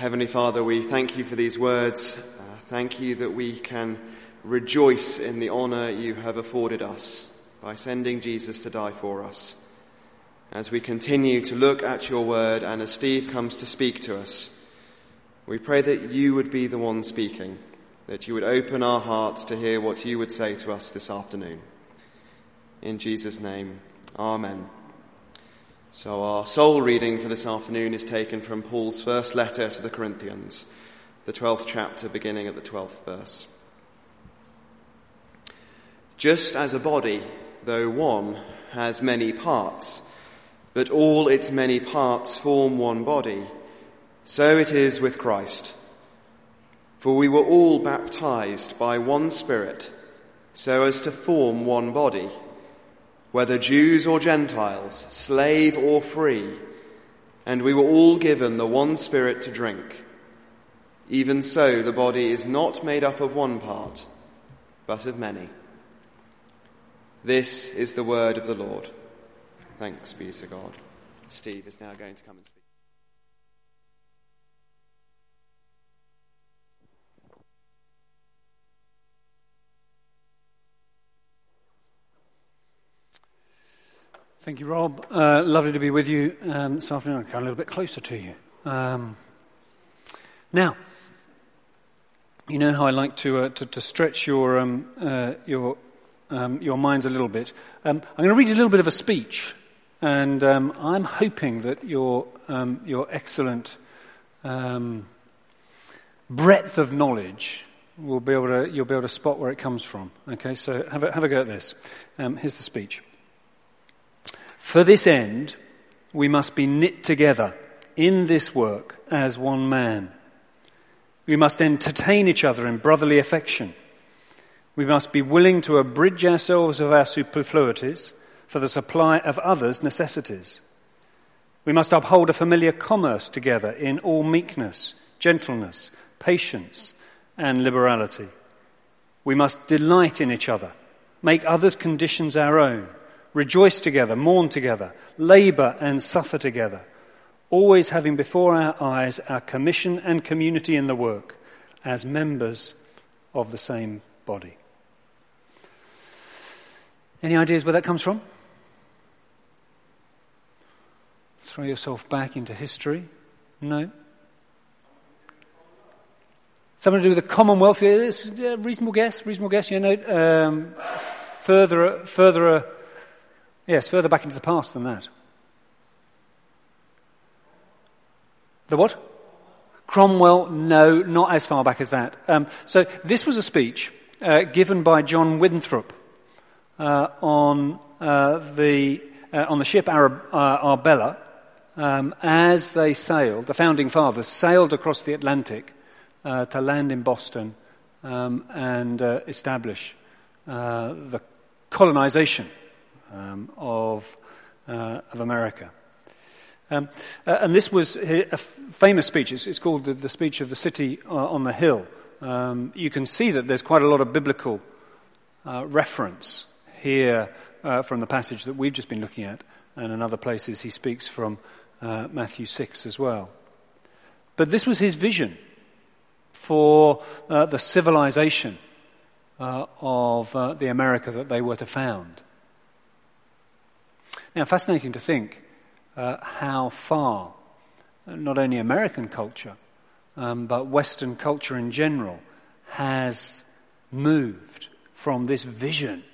Heavenly Father, we thank you for these words. Uh, thank you that we can rejoice in the honour you have afforded us by sending Jesus to die for us. As we continue to look at your word and as Steve comes to speak to us, we pray that you would be the one speaking, that you would open our hearts to hear what you would say to us this afternoon. In Jesus' name, Amen. So our sole reading for this afternoon is taken from Paul's first letter to the Corinthians, the 12th chapter beginning at the 12th verse. Just as a body, though one, has many parts, but all its many parts form one body, so it is with Christ. For we were all baptized by one Spirit, so as to form one body whether Jews or Gentiles, slave or free, and we were all given the one Spirit to drink. Even so, the body is not made up of one part, but of many. This is the word of the Lord. Thanks be to God. Steve is now going to come and speak. Thank you, Rob. Uh, lovely to be with you um, this afternoon. I'm a little bit closer to you. Um, now, you know how I like to uh, to, to, stretch your um, uh, your um, your minds a little bit. Um, I'm going to read you a little bit of a speech, and um, I'm hoping that your your excellent breadth of knowledge will be able to you'll be able to spot where it comes from. Okay, so have a, have a go at this. here's the speech. For this end, we must be knit together in this work as one man. We must entertain each other in brotherly affection. We must be willing to abridge ourselves of our superfluities for the supply of others' necessities. We must uphold a familiar commerce together in all meekness, gentleness, patience, and liberality. We must delight in each other, make others' conditions our own rejoice together, mourn together, labor and suffer together, always having before our eyes our commission and community in the work as members of the same body. Any ideas where that comes from? Throw yourself back into history? No? Something to do with the Commonwealth? It's a reasonable guess, reasonable guess, you know. Um, further, further Yes, further back into the past than that. The what? Cromwell, no, not as far back as that. Um, so this was a speech uh, given by John Winthrop uh, on uh, the uh, on the ship Arab, uh, Arbella um, as they sailed. The founding fathers sailed across the Atlantic uh, to land in Boston um, and establish the colonization um, of, uh, of America. Um, uh, and this was a famous speech. It's, it's called the, the, Speech of the City uh, on the Hill. Um, you can see that there's quite a lot of biblical uh, reference here uh, from the passage that we've just been looking at, and in other places he speaks from uh, Matthew 6 as well. But this was his vision for the civilization of the America that they were to found. Now, fascinating to think uh, how far not only American culture, um, but Western culture in general has moved from this vision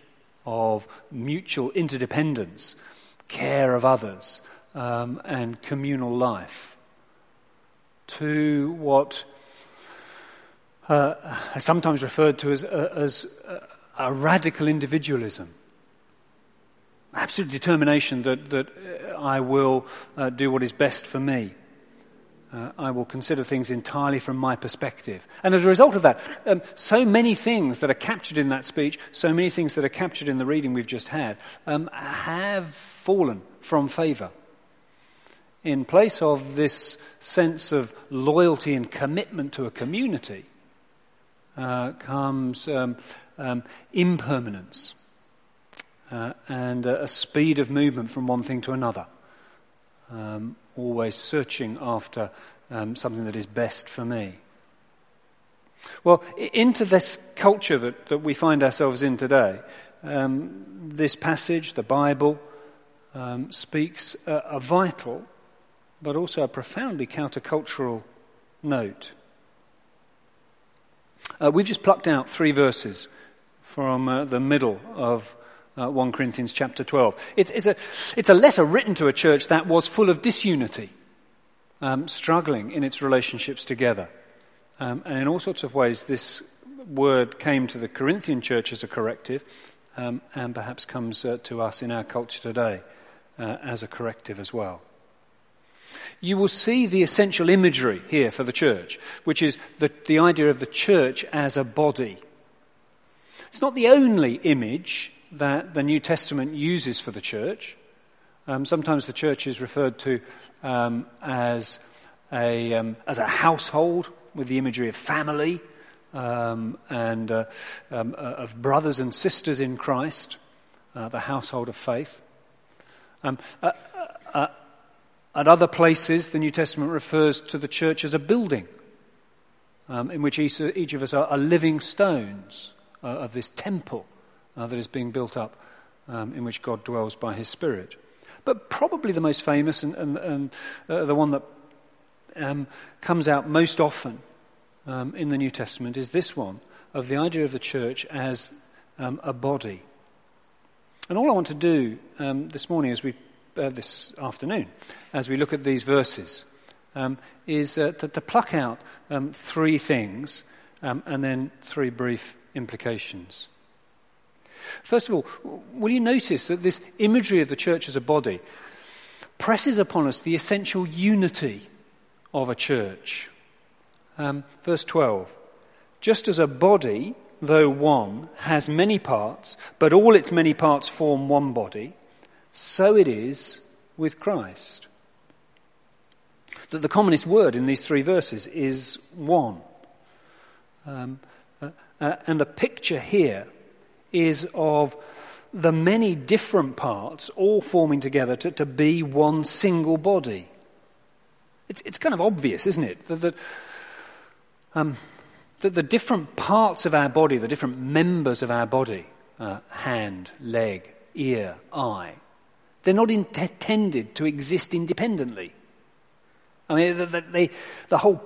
of mutual interdependence, care of others, um, and communal life to what uh, sometimes referred to as, uh, as a radical individualism absolute determination that, that uh, I will uh, do what is best for me. Uh, I will consider things entirely from my perspective. And as a result of that, um, so many things that are captured in that speech, so many things that are captured in the reading we've just had, um, have fallen from favour. In place of this sense of loyalty and commitment to a community uh, comes um, um impermanence uh, and a, a, speed of movement from one thing to another. Um, always searching after um, something that is best for me. Well, into this culture that, that we find ourselves in today, um, this passage, the Bible, um, speaks a, a vital but also a profoundly countercultural note. Uh, we've just plucked out three verses from uh, the middle of uh, 1 Corinthians chapter 12. It's, it's, a, it's a letter written to a church that was full of disunity, um, struggling in its relationships together. Um, and in all sorts of ways, this word came to the Corinthian church as a corrective, um, and perhaps comes uh, to us in our culture today uh, as a corrective as well. You will see the essential imagery here for the church, which is the, the idea of the church as a body. It's not the only image that the New Testament uses for the church. Um, sometimes the church is referred to um, as a um, as a household with the imagery of family um, and uh, um, uh, of brothers and sisters in Christ, uh, the household of faith. Um, uh, uh, at other places, the New Testament refers to the church as a building in which each, each, of us are, are living stones uh, of this temple that is being built up in which God dwells by His Spirit. But probably the most famous and, and, and the one that um, comes out most often um, in the New Testament is this one of the idea of the church as um, a body. And all I want to do um, this morning, as we uh, this afternoon, as we look at these verses, um, is uh, to, to, pluck out um, three things and then three brief implications. First of all, will you notice that this imagery of the church as a body presses upon us the essential unity of a church. Um, verse 12. Just as a body, though one, has many parts, but all its many parts form one body, so it is with Christ. That the commonest word in these three verses is one. Um, uh, uh, and the picture here is of the many different parts all forming together to, to be one single body. It's, it's kind of obvious, isn't it? That, that, um, that the different parts of our body, the different members of our body, uh, hand, leg, ear, eye, they're not intended to exist independently. I mean, the whole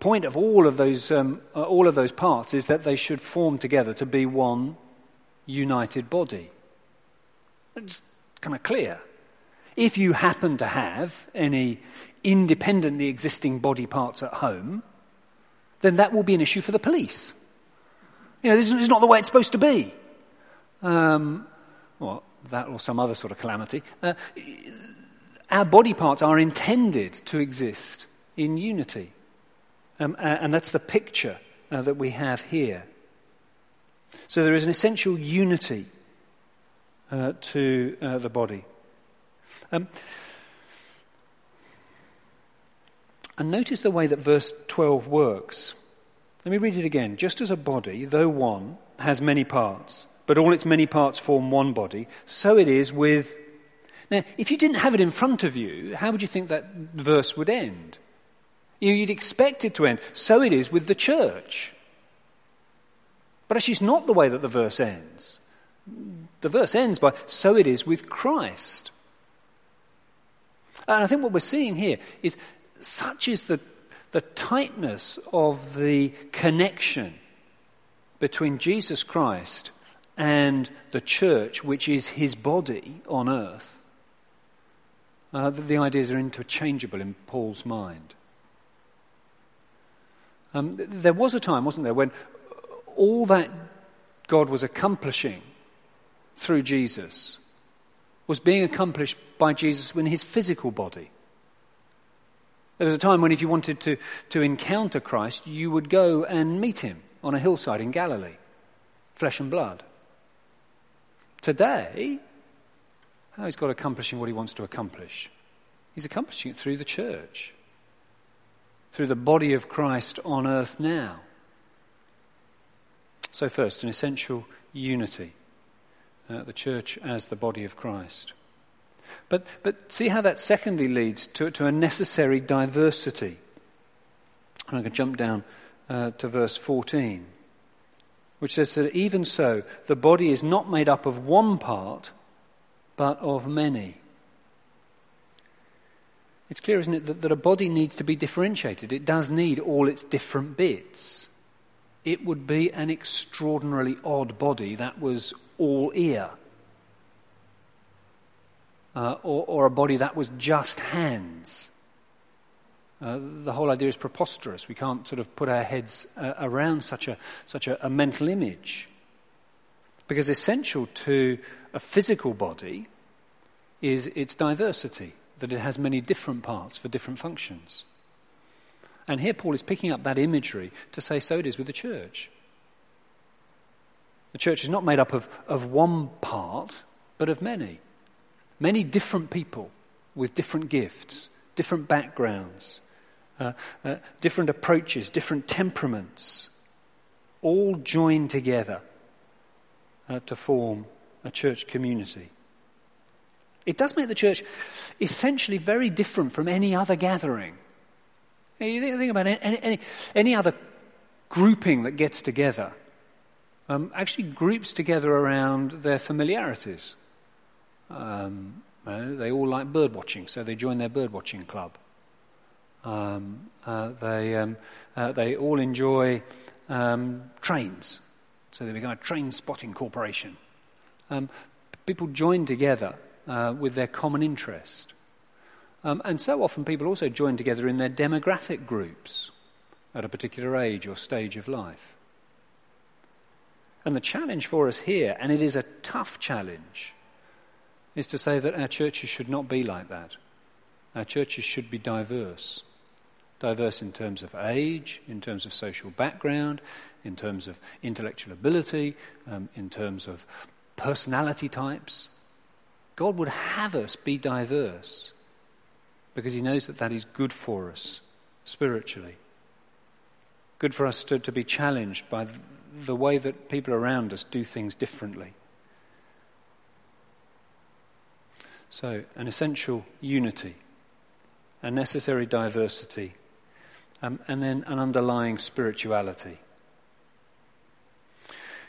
point of all of those, um, uh, all of those parts is that they should form together to be one united body. It's kind of clear. If you happen to have any independently existing body parts at home, then that will be an issue for the police. You know, this is not the way it's supposed to be. Um, well, that or some other sort of calamity. Uh, our body parts are intended to exist in unity. Um, and that's the picture uh, that we have here. So there is an essential unity uh, to uh, the body. Um, and notice the way that verse 12 works. Let me read it again. Just as a body, though one, has many parts, but all its many parts form one body, so it is with. Now, if you didn't have it in front of you, how would you think that verse would end? You'd expect it to end. So it is with the church. But actually, it's not the way that the verse ends. The verse ends by, so it is with Christ. And I think what we're seeing here is such is the, the tightness of the connection between Jesus Christ and the church, which is his body on earth, uh, that the ideas are interchangeable in Paul's mind. Um, there was a time, wasn't there, when all that God was accomplishing through Jesus was being accomplished by Jesus in his physical body. There was a time when, if you wanted to, to encounter Christ, you would go and meet him on a hillside in Galilee, flesh and blood. Today, how is God accomplishing what he wants to accomplish? He's accomplishing it through the church, through the body of Christ on earth now. So, first, an essential unity uh, the church as the body of Christ. But, but see how that secondly leads to, to a necessary diversity And I can jump down uh, to verse 14, which says that even so, the body is not made up of one part, but of many. It's clear, isn't it, that, that a body needs to be differentiated. It does need all its different bits. It would be an extraordinarily odd body that was all ear. Uh, or, or, a body that was just hands. Uh, the whole idea is preposterous. We can't sort of put our heads uh, around such a such a, a, mental image, because essential to a physical body is its diversity that it has many different parts for different functions. And here Paul is picking up that imagery to say so it is with the church. The church is not made up of, of one part, but of many. Many different people with different gifts, different backgrounds, uh, uh, different approaches, different temperaments, all joined together uh, to form a church community. It does make the church essentially very different from any other gathering. You think about any, any, any other grouping that gets together, um, actually groups together around their familiarities. Um, they all like bird watching, so they join their bird watching club. Um, uh, they, um, uh, they all enjoy um, trains, so they become a train spotting corporation. Um, people join together uh, with their common interest. Um, and so often people also join together in their demographic groups at a particular age or stage of life. And the challenge for us here, and it is a tough challenge, is to say that our churches should not be like that. Our churches should be diverse. Diverse in terms of age, in terms of social background, in terms of intellectual ability, um, in terms of personality types. God would have us be diverse because He knows that that is good for us spiritually. Good for us to, to be challenged by the way that people around us do things differently. So, an essential unity, a necessary diversity, um, and then an underlying spirituality.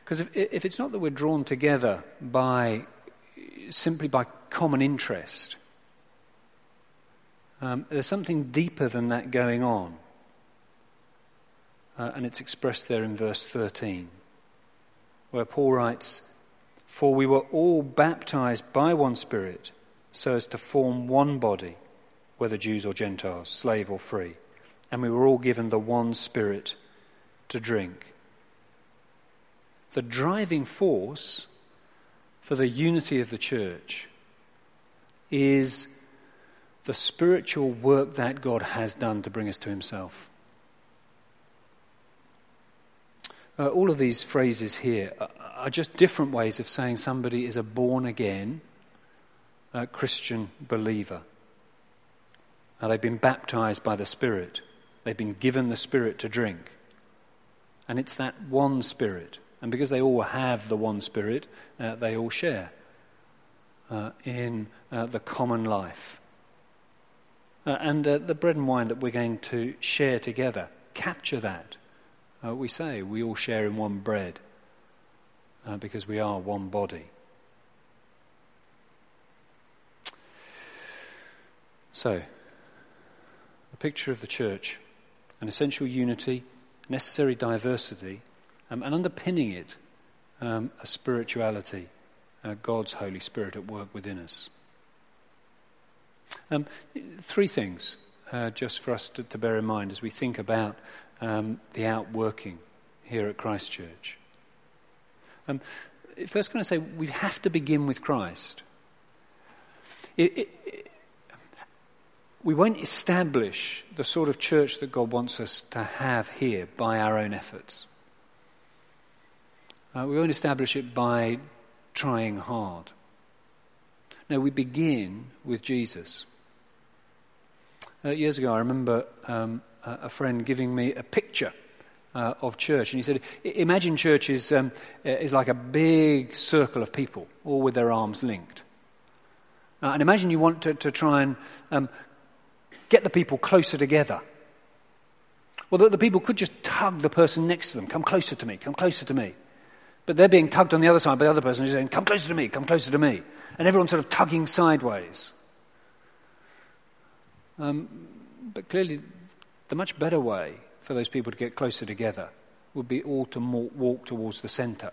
Because if, if it's not that we're drawn together by simply by common interest. Um, there's something deeper than that going on. Uh, and it's expressed there in verse 13, where Paul writes, For we were all baptized by one Spirit so as to form one body, whether Jews or Gentiles, slave or free. And we were all given the one Spirit to drink. The driving force for the unity of the church is the spiritual work that God has done to bring us to Himself. Uh, all of these phrases here are just different ways of saying somebody is a born again uh, Christian believer. They've been baptized by the Spirit, they've been given the Spirit to drink. And it's that one Spirit and because they all have the one Spirit, uh, they all share uh, in uh, the common life. Uh, and uh, the bread and wine that we're going to share together, capture that. Uh, we say we all share in one bread because we are one body. So, a picture of the church, an essential unity, necessary diversity, um, and underpinning it, um, a spirituality, uh, God's Holy Spirit at work within us. Um, three things uh, just for us to, to, bear in mind as we think about um, the outworking here at Christ Church. Um, first, can I say we have to begin with Christ. It, it, it, we won't establish the sort of church that God wants us to have here by our own efforts. Uh, we won't establish it by trying hard. No, we begin with Jesus. Uh, years ago, I remember um, a friend giving me a picture uh, of church, and he said, "Imagine church is um, is like a big circle of people, all with their arms linked, uh, and imagine you want to, to try and um, get the people closer together. Well, that the people could just tug the person next to them, come closer to me, come closer to me. But they're being tugged on the other side by the other person who's saying, come closer to me, come closer to me. And everyone's sort of tugging sideways. Um, but clearly, the much better way for those people to get closer together would be all to walk towards the centre,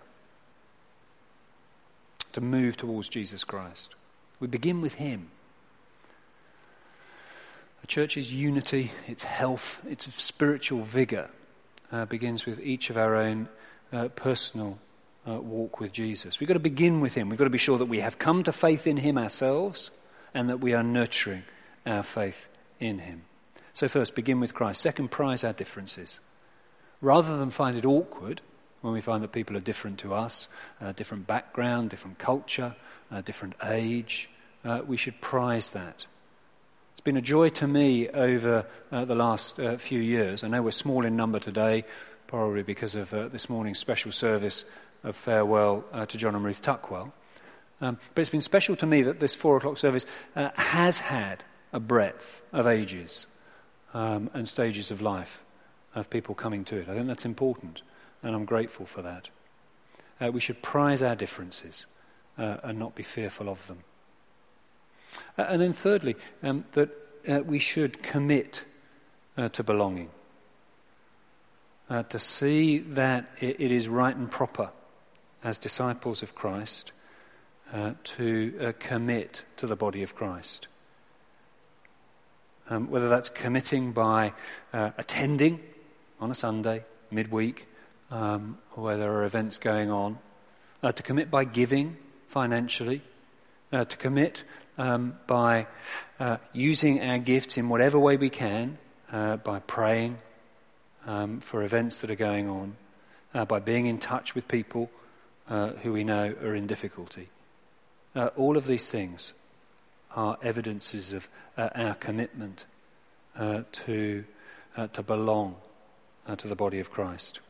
to move towards Jesus Christ. We begin with Him. A church's unity, its health, its spiritual vigour uh, begins with each of our own uh, personal uh, walk with Jesus. We've got to begin with Him. We've got to be sure that we have come to faith in Him ourselves and that we are nurturing our faith in Him. So, first, begin with Christ. Second, prize our differences. Rather than find it awkward when we find that people are different to us, uh, different background, different culture, uh, different age, uh, we should prize that. It's been a joy to me over uh, the last uh, few years. I know we're small in number today, probably because of uh, this morning's special service of farewell to John and Ruth Tuckwell. Um, but it's been special to me that this four o'clock service has had a breadth of ages um, and stages of life of people coming to it. I think that's important, and I'm grateful for that. Uh, we should prize our differences uh, and not be fearful of them. Uh, and then, thirdly, um, that uh, we should commit uh, to belonging. Uh, to see that it, it is right and proper as disciples of Christ to commit to the body of Christ um, whether that's committing by uh, attending on a Sunday, midweek, um, where there are events going on, uh, to commit by giving financially, uh, to commit um, by uh, using our gifts in whatever way we can, uh, by praying um, for events that are going on, uh, by being in touch with people who we know are in difficulty. all of these things are evidences of uh, our commitment uh, to, uh, to belong uh, to the body of Christ.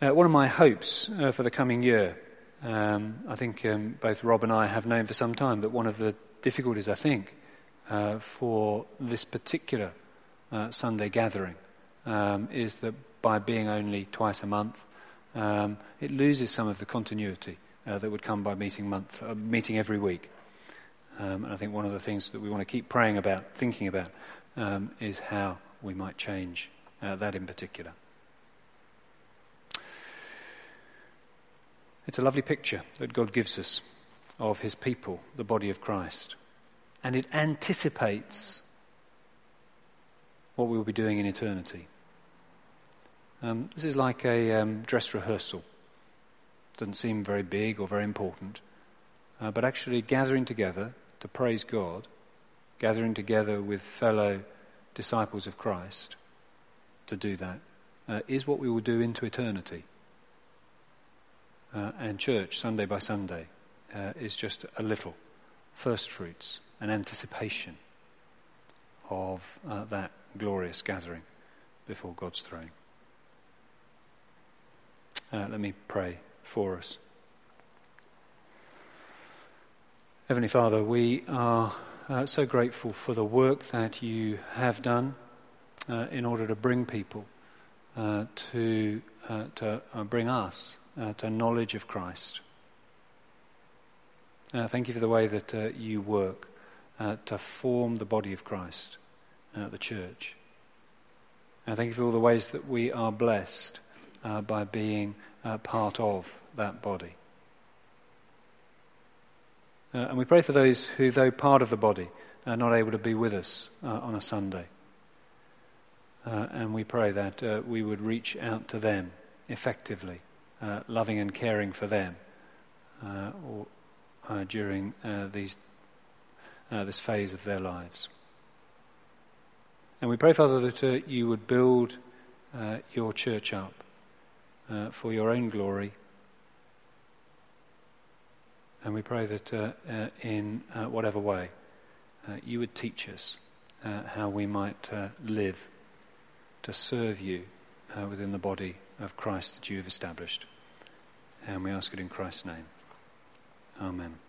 Uh, one of my hopes uh, for the coming year, um, I think um, both Rob and I have known for some time that one of the difficulties, I think, for this particular Sunday gathering um, is that by being only twice a month, um, it loses some of the continuity uh, that would come by meeting month, uh, meeting every week. Um, and I think one of the things that we want to keep praying about, thinking about, um, is how we might change uh, that in particular. It's a lovely picture that God gives us of his people, the body of Christ. And it anticipates what we will be doing in eternity. Um, this is like a um, dress rehearsal. Doesn't seem very big or very important. Uh, but actually gathering together to praise God, gathering together with fellow disciples of Christ to do that, uh, is what we will do into eternity. Uh, and church, Sunday by Sunday, uh, is just a little first fruits, an anticipation of uh, that glorious gathering before God's throne. Uh, let me pray for us. Heavenly Father, we are uh, so grateful for the work that you have done uh, in order to bring people uh, to, uh, to uh, bring us uh, to knowledge of Christ. thank you for the way that you work to form the body of Christ, the church. And thank you for all the ways that we are blessed by being uh, part of that body. Uh, and we pray for those who, though part of the body, are not able to be with us uh, on a Sunday. Uh, and we pray that uh, we would reach out to them effectively, uh, loving and caring for them or, during these, this phase of their lives. And we pray, Father, that you would build your church up uh, for your own glory. And we pray that uh, uh, in uh, whatever way uh, you would teach us uh, how we might live to serve you within the body of Christ that you have established. And we ask it in Christ's name. Amen.